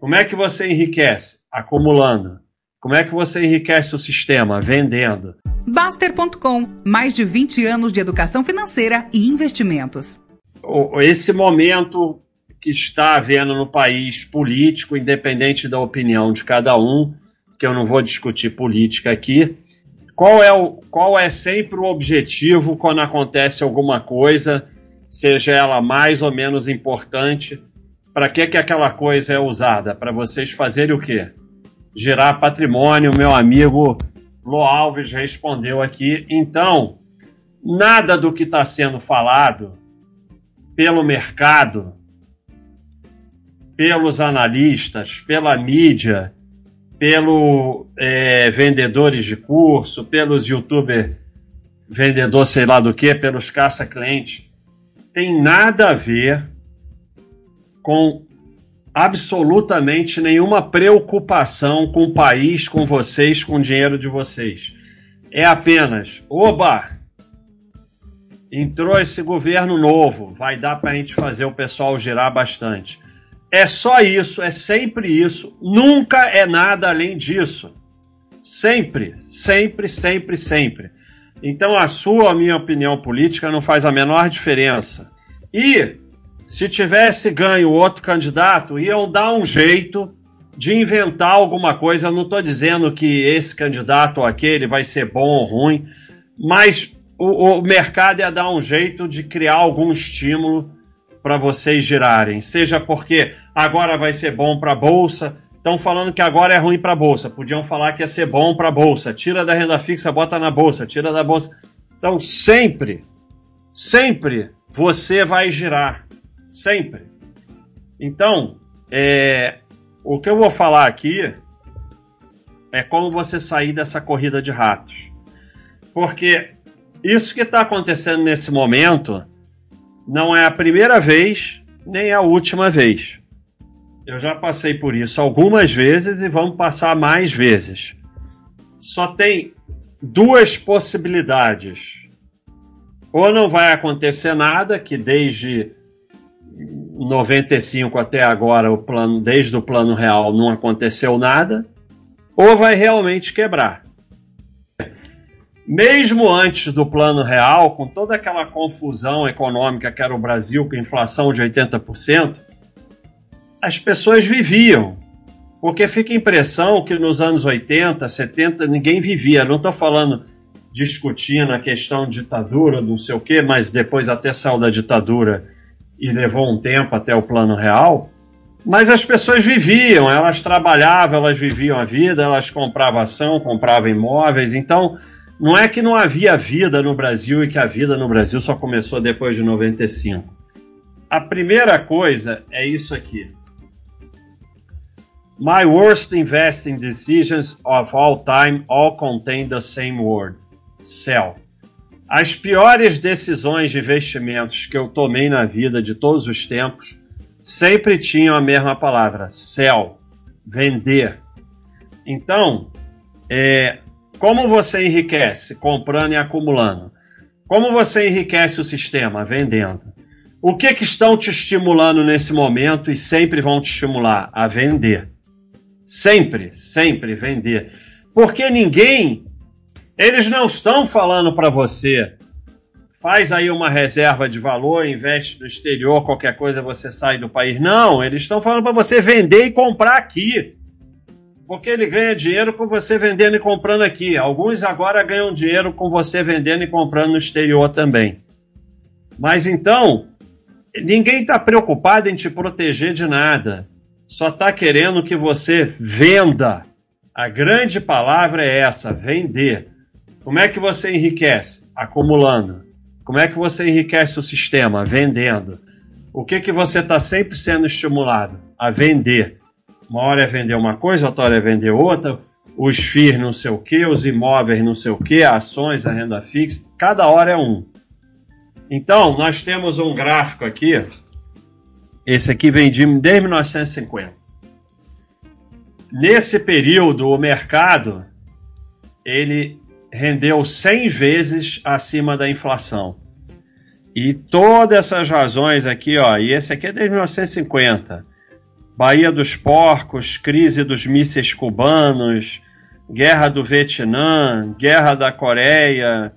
Como é que você enriquece? Acumulando. Como é que você enriquece o sistema? Vendendo. Baster.com mais de 20 anos de educação financeira e investimentos. Esse momento que está havendo no país político, independente da opinião de cada um, que eu não vou discutir política aqui. Qual é, o, qual é sempre o objetivo quando acontece alguma coisa, seja ela mais ou menos importante? Para que, que aquela coisa é usada? Para vocês fazerem o quê? Gerar patrimônio, meu amigo Lo Alves respondeu aqui. Então, nada do que está sendo falado pelo mercado, pelos analistas, pela mídia, pelo é, vendedores de curso, pelos youtubers vendedor sei lá do que, pelos caça-clientes, tem nada a ver com absolutamente nenhuma preocupação com o país, com vocês, com o dinheiro de vocês. É apenas, oba, entrou esse governo novo, vai dar para a gente fazer o pessoal girar bastante. É só isso, é sempre isso, nunca é nada além disso. Sempre, sempre, sempre, sempre. Então a sua, a minha opinião política não faz a menor diferença. E se tivesse ganho outro candidato, iam dar um jeito de inventar alguma coisa. Eu não estou dizendo que esse candidato ou aquele vai ser bom ou ruim, mas o, o mercado ia dar um jeito de criar algum estímulo para vocês girarem. Seja porque agora vai ser bom para a bolsa. Estão falando que agora é ruim para a bolsa. Podiam falar que ia ser bom para a bolsa. Tira da renda fixa, bota na bolsa. Tira da bolsa. Então sempre, sempre você vai girar Sempre. Então, é, o que eu vou falar aqui é como você sair dessa corrida de ratos. Porque isso que está acontecendo nesse momento não é a primeira vez nem a última vez. Eu já passei por isso algumas vezes e vamos passar mais vezes. Só tem duas possibilidades. Ou não vai acontecer nada, que desde 95 até agora, o plano, desde o plano real, não aconteceu nada, ou vai realmente quebrar. Mesmo antes do plano real, com toda aquela confusão econômica que era o Brasil, com inflação de 80%, as pessoas viviam. Porque fica a impressão que nos anos 80, 70, ninguém vivia. Não estou falando discutindo a questão de ditadura, não sei o quê, mas depois até saiu da ditadura e levou um tempo até o plano real, mas as pessoas viviam, elas trabalhavam, elas viviam a vida, elas compravam ação, compravam imóveis, então não é que não havia vida no Brasil e que a vida no Brasil só começou depois de 95. A primeira coisa é isso aqui. My worst investing decisions of all time all contain the same word: sell. As piores decisões de investimentos que eu tomei na vida de todos os tempos sempre tinham a mesma palavra: sell, vender. Então, é, como você enriquece? Comprando e acumulando. Como você enriquece o sistema? Vendendo. O que, que estão te estimulando nesse momento e sempre vão te estimular? A vender. Sempre, sempre vender. Porque ninguém eles não estão falando para você, faz aí uma reserva de valor, investe no exterior, qualquer coisa você sai do país. Não, eles estão falando para você vender e comprar aqui. Porque ele ganha dinheiro com você vendendo e comprando aqui. Alguns agora ganham dinheiro com você vendendo e comprando no exterior também. Mas então, ninguém está preocupado em te proteger de nada. Só está querendo que você venda. A grande palavra é essa: vender. Como é que você enriquece? Acumulando. Como é que você enriquece o sistema? Vendendo. O que, que você está sempre sendo estimulado? A vender. Uma hora é vender uma coisa, outra hora é vender outra. Os FIIs não sei o que, os imóveis não sei o que, ações, a renda fixa. Cada hora é um. Então, nós temos um gráfico aqui. Esse aqui vem de desde 1950. Nesse período, o mercado ele rendeu 100 vezes acima da inflação. E todas essas razões aqui, ó, e esse aqui é desde 1950. Baía dos Porcos, crise dos mísseis cubanos, guerra do Vietnã, guerra da Coreia,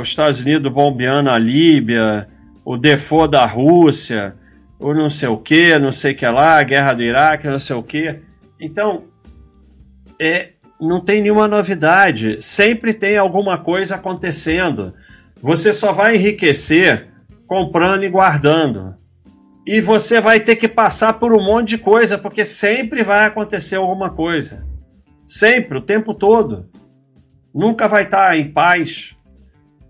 os Estados Unidos bombeando a Líbia, o default da Rússia, o não sei o que, não sei o que lá, a guerra do Iraque, não sei o que. Então, é, não tem nenhuma novidade. Sempre tem alguma coisa acontecendo. Você só vai enriquecer comprando e guardando. E você vai ter que passar por um monte de coisa, porque sempre vai acontecer alguma coisa. Sempre, o tempo todo. Nunca vai estar em paz.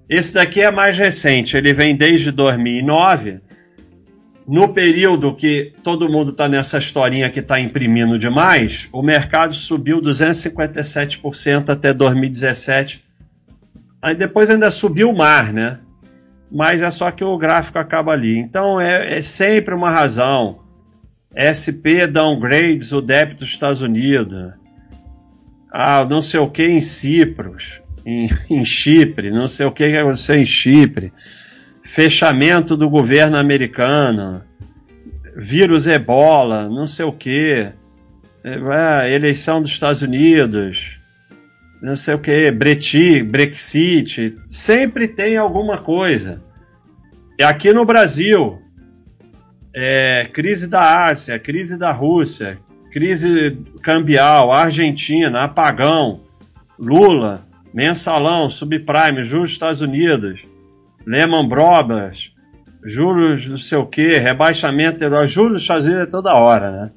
Esse daqui é mais recente, ele vem desde 2009 no período que todo mundo está nessa historinha que está imprimindo demais, o mercado subiu 257% até 2017. Aí depois ainda subiu o mar, né? Mas é só que o gráfico acaba ali. Então é, é sempre uma razão. SP downgrades o débito dos Estados Unidos. Ah, não sei o que em Cipros, em, em Chipre, não sei o que aconteceu em Chipre fechamento do governo americano, vírus ebola, não sei o que, é, eleição dos Estados Unidos, não sei o que, Brexit, Brexit, sempre tem alguma coisa. E aqui no Brasil, é, crise da Ásia, crise da Rússia, crise cambial, Argentina, apagão, Lula, mensalão, subprime, juros dos Estados Unidos Lehman Brothers, juros não sei o que, rebaixamento, juros fazer toda hora, né?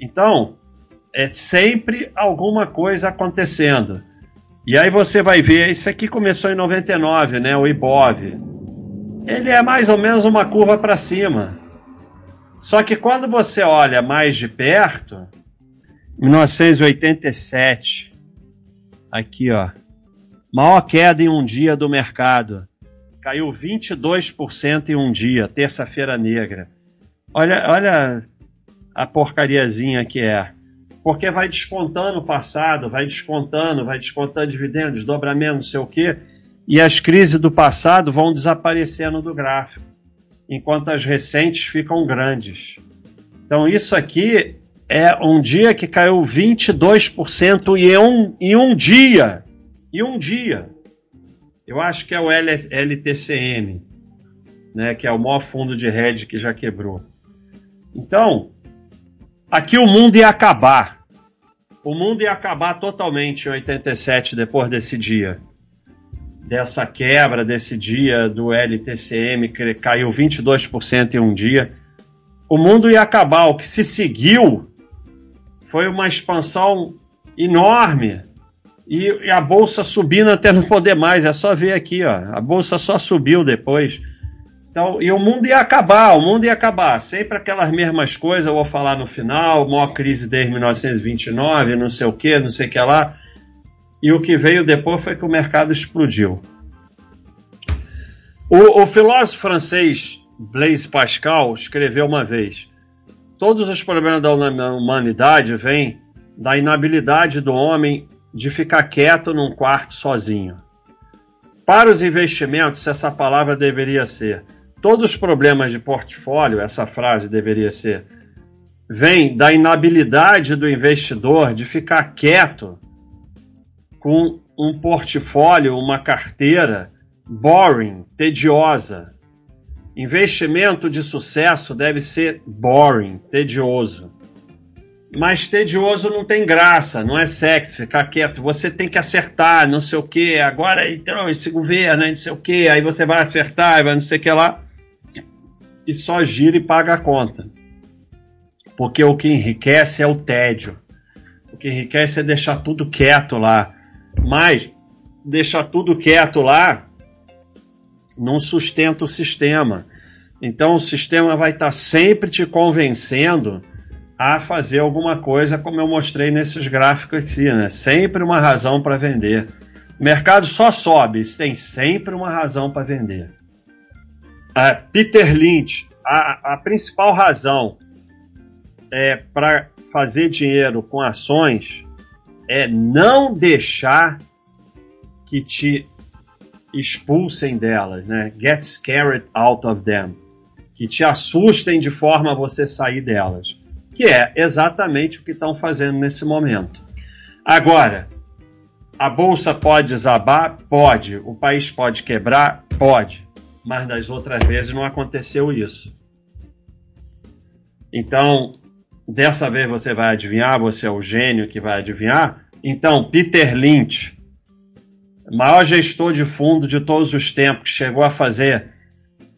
Então, é sempre alguma coisa acontecendo. E aí você vai ver, isso aqui começou em 99, né, o IBOV. Ele é mais ou menos uma curva para cima. Só que quando você olha mais de perto, 1987, aqui ó, maior queda em um dia do mercado caiu 22% em um dia, terça-feira negra. Olha, olha a porcariazinha que é. Porque vai descontando o passado, vai descontando, vai descontando dividendos, desdobramento, não sei o quê, e as crises do passado vão desaparecendo do gráfico, enquanto as recentes ficam grandes. Então, isso aqui é um dia que caiu 22% em um, em um dia. Em um dia. Eu acho que é o LTCM, né, que é o maior fundo de rede que já quebrou. Então, aqui o mundo ia acabar. O mundo ia acabar totalmente em 87 depois desse dia. Dessa quebra desse dia do LTCM que caiu 22% em um dia. O mundo ia acabar. O que se seguiu foi uma expansão enorme e, a bolsa subindo até não poder mais. É só ver aqui, ó. A bolsa só subiu depois. Então, e o mundo ia acabar, o mundo ia acabar. Sempre aquelas mesmas coisas, eu vou falar no final, maior crise desde 1929, não sei o que, não sei o que lá. E o que veio depois foi que o mercado explodiu. O, o filósofo francês Blaise Pascal escreveu uma vez: Todos os problemas da humanidade vêm da inabilidade do homem de ficar quieto num quarto sozinho. Para os investimentos, essa palavra deveria ser. Todos os problemas de portfólio, essa frase deveria ser, vem da inabilidade do investidor de ficar quieto com um portfólio, uma carteira boring, tediosa. Investimento de sucesso deve ser boring, tedioso. Mas tedioso não tem graça, não é sexy ficar quieto. Você tem que acertar, não sei o que. Agora entrou esse governo, não sei o que. Aí você vai acertar, vai não sei o que lá. E só gira e paga a conta. Porque o que enriquece é o tédio. O que enriquece é deixar tudo quieto lá. Mas deixar tudo quieto lá não sustenta o sistema. Então o sistema vai estar sempre te convencendo a fazer alguma coisa, como eu mostrei nesses gráficos aqui, né? Sempre uma razão para vender. O mercado só sobe, tem sempre uma razão para vender. Uh, Peter Lynch, a, a principal razão é para fazer dinheiro com ações é não deixar que te expulsem delas, né? Get scared out of them que te assustem de forma a você sair delas, que é exatamente o que estão fazendo nesse momento. Agora, a bolsa pode desabar? Pode. O país pode quebrar? Pode. Mas das outras vezes não aconteceu isso. Então, dessa vez você vai adivinhar, você é o gênio que vai adivinhar. Então, Peter Lynch, maior gestor de fundo de todos os tempos, chegou a fazer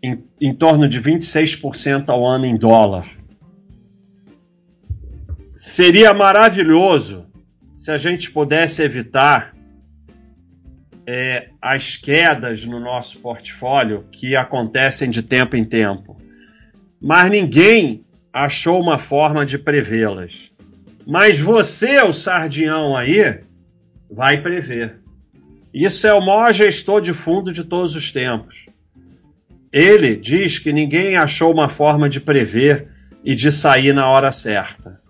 em, em torno de 26% ao ano em dólar. Seria maravilhoso se a gente pudesse evitar é, as quedas no nosso portfólio que acontecem de tempo em tempo. Mas ninguém achou uma forma de prevê-las. Mas você, o sardinhão aí, vai prever. Isso é o maior gestor de fundo de todos os tempos. Ele diz que ninguém achou uma forma de prever e de sair na hora certa.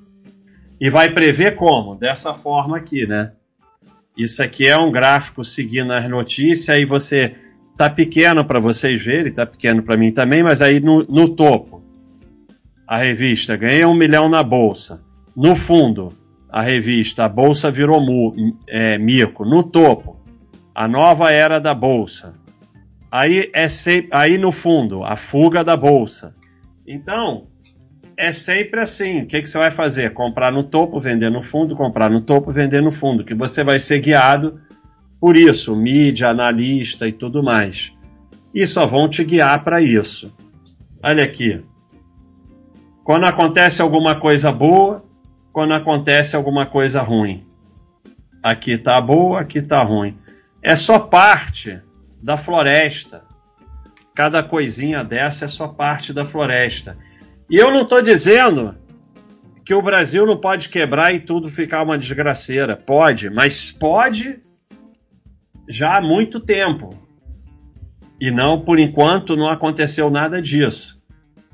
E vai prever como? Dessa forma aqui, né? Isso aqui é um gráfico seguindo as notícias, aí você tá pequeno para vocês verem, tá pequeno para mim também, mas aí no, no topo, a revista ganhei um milhão na bolsa. No fundo, a revista, a bolsa virou mu, é, mico. No topo, a nova era da bolsa. Aí, é sempre, aí no fundo, a fuga da bolsa. Então, é sempre assim. O que, que você vai fazer? Comprar no topo, vender no fundo, comprar no topo, vender no fundo. Que você vai ser guiado por isso, mídia, analista e tudo mais. E só vão te guiar para isso. Olha aqui. Quando acontece alguma coisa boa, quando acontece alguma coisa ruim. Aqui tá boa, aqui tá ruim é só parte da floresta. Cada coisinha dessa é só parte da floresta. E eu não estou dizendo que o Brasil não pode quebrar e tudo ficar uma desgraceira. Pode, mas pode já há muito tempo. E não, por enquanto, não aconteceu nada disso.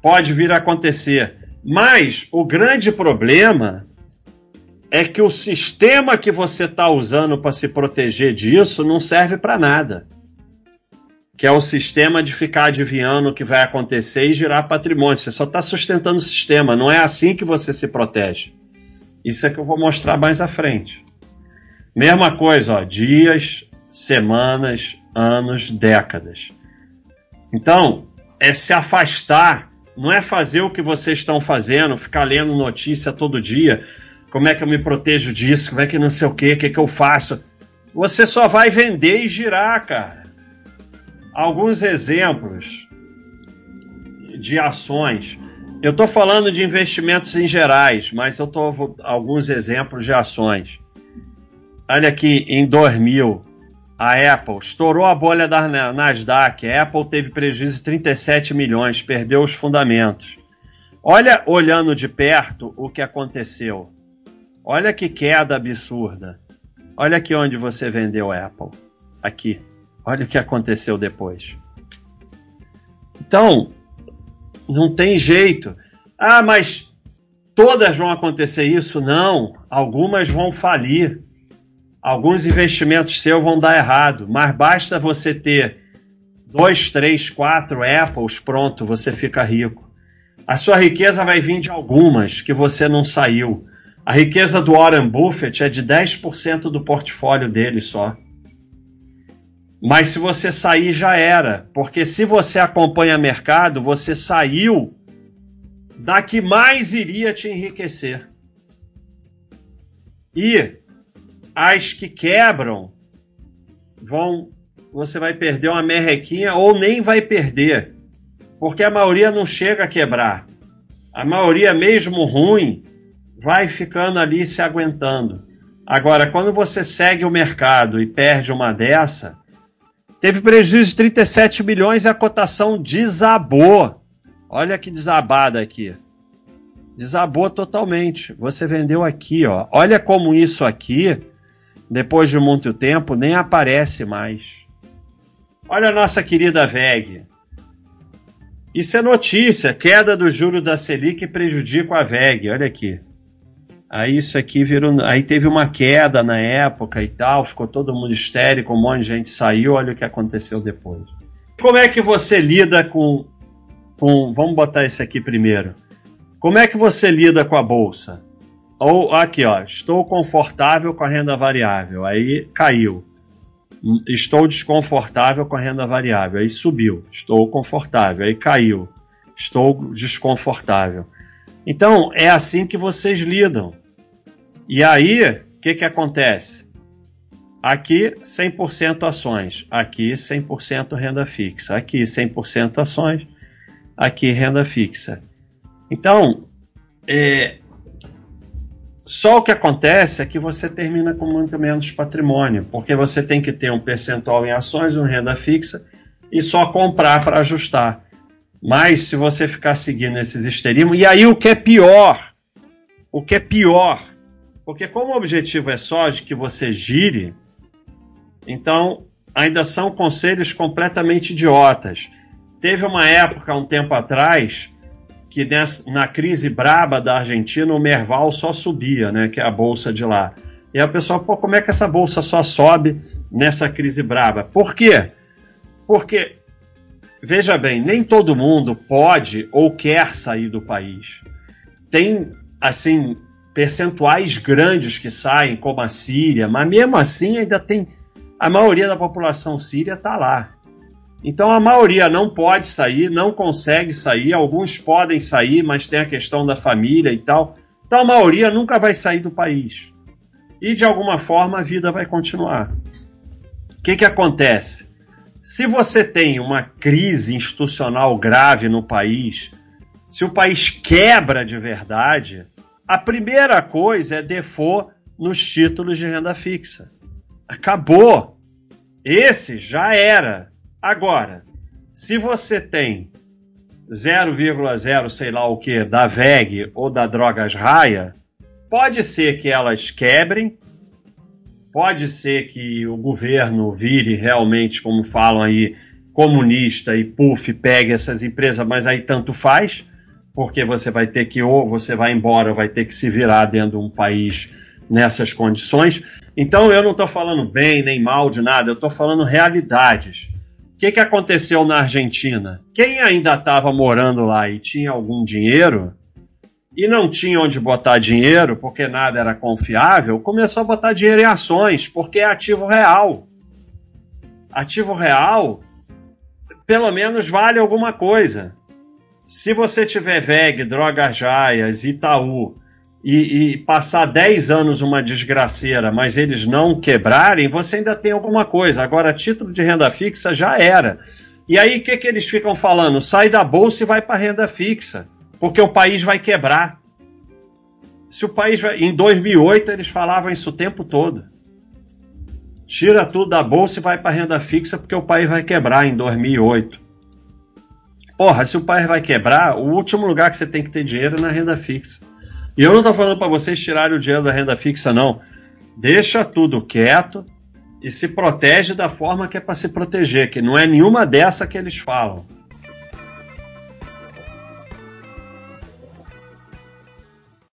Pode vir a acontecer. Mas o grande problema é que o sistema que você está usando para se proteger disso não serve para nada. Que é o sistema de ficar adivinhando o que vai acontecer e girar patrimônio. Você só está sustentando o sistema. Não é assim que você se protege. Isso é que eu vou mostrar mais à frente. Mesma coisa, ó, dias, semanas, anos, décadas. Então, é se afastar, não é fazer o que vocês estão fazendo, ficar lendo notícia todo dia como é que eu me protejo disso? Como é que não sei o que? O que, que eu faço? Você só vai vender e girar, cara. Alguns exemplos de ações. Eu estou falando de investimentos em gerais, mas eu estou alguns exemplos de ações. Olha aqui, em 2000, a Apple estourou a bolha da Nasdaq. A Apple teve prejuízo de 37 milhões, perdeu os fundamentos. Olha, olhando de perto, o que aconteceu. Olha que queda absurda. Olha aqui onde você vendeu Apple. Aqui. Olha o que aconteceu depois. Então, não tem jeito. Ah, mas todas vão acontecer isso? Não. Algumas vão falir. Alguns investimentos seus vão dar errado. Mas basta você ter dois, três, quatro Apples, pronto, você fica rico. A sua riqueza vai vir de algumas que você não saiu. A riqueza do Warren Buffett é de 10% do portfólio dele só. Mas se você sair, já era. Porque se você acompanha mercado, você saiu da que mais iria te enriquecer. E as que quebram vão. Você vai perder uma merrequinha ou nem vai perder. Porque a maioria não chega a quebrar. A maioria, mesmo ruim, vai ficando ali se aguentando. Agora, quando você segue o mercado e perde uma dessa, teve prejuízo de 37 milhões e a cotação desabou. Olha que desabada aqui. Desabou totalmente. Você vendeu aqui, ó. Olha como isso aqui, depois de muito tempo, nem aparece mais. Olha a nossa querida VEG. Isso é notícia. Queda do juro da Selic prejudica a VEG. Olha aqui. Aí isso aqui virou. Aí teve uma queda na época e tal, ficou todo mundo histérico, um monte de gente saiu, olha o que aconteceu depois. Como é que você lida com com. Vamos botar esse aqui primeiro. Como é que você lida com a bolsa? Ou aqui, ó, estou confortável com a renda variável, aí caiu. Estou desconfortável com a renda variável, aí subiu. Estou confortável, aí caiu. Estou desconfortável. Então, é assim que vocês lidam. E aí, o que, que acontece? Aqui 100% ações, aqui 100% renda fixa, aqui 100% ações, aqui renda fixa. Então, é, só o que acontece é que você termina com muito menos patrimônio, porque você tem que ter um percentual em ações, uma renda fixa e só comprar para ajustar. Mas se você ficar seguindo esses esterismos, e aí o que é pior, o que é pior, porque como o objetivo é só de que você gire, então ainda são conselhos completamente idiotas. Teve uma época, um tempo atrás, que nessa, na crise braba da Argentina o Merval só subia, né, que é a bolsa de lá. E a pessoa, pô, como é que essa bolsa só sobe nessa crise braba? Por quê? Porque, veja bem, nem todo mundo pode ou quer sair do país. Tem, assim, percentuais grandes que saem, como a Síria, mas mesmo assim ainda tem. A maioria da população síria está lá. Então a maioria não pode sair, não consegue sair, alguns podem sair, mas tem a questão da família e tal. Então a maioria nunca vai sair do país. E de alguma forma a vida vai continuar. O que, que acontece? Se você tem uma crise institucional grave no país, se o país quebra de verdade, a primeira coisa é default nos títulos de renda fixa. Acabou. Esse já era. Agora, se você tem 0,0 sei lá o que da VEG ou da Drogas Raia, pode ser que elas quebrem, pode ser que o governo vire realmente, como falam aí, comunista e puff pegue essas empresas, mas aí tanto faz, porque você vai ter que, ou você vai embora, ou vai ter que se virar dentro de um país nessas condições. Então eu não estou falando bem nem mal de nada, eu estou falando realidades que, que aconteceu na Argentina? Quem ainda estava morando lá e tinha algum dinheiro e não tinha onde botar dinheiro porque nada era confiável, começou a botar dinheiro em ações porque é ativo real. Ativo real, pelo menos vale alguma coisa. Se você tiver VEG, Drogas Jaias, Itaú e, e, passar 10 anos uma desgraceira, mas eles não quebrarem, você ainda tem alguma coisa. Agora, título de renda fixa já era. E aí, o que, que eles ficam falando? Sai da bolsa e vai para renda fixa, porque o país vai quebrar. Se o país vai... Em 2008, eles falavam isso o tempo todo. Tira tudo da bolsa e vai para renda fixa, porque o país vai quebrar em 2008. Porra, se o país vai quebrar, o último lugar que você tem que ter dinheiro é na renda fixa. E eu não estou falando para vocês tirarem o dinheiro da renda fixa, não. Deixa tudo quieto e se protege da forma que é para se proteger, que não é nenhuma dessa que eles falam.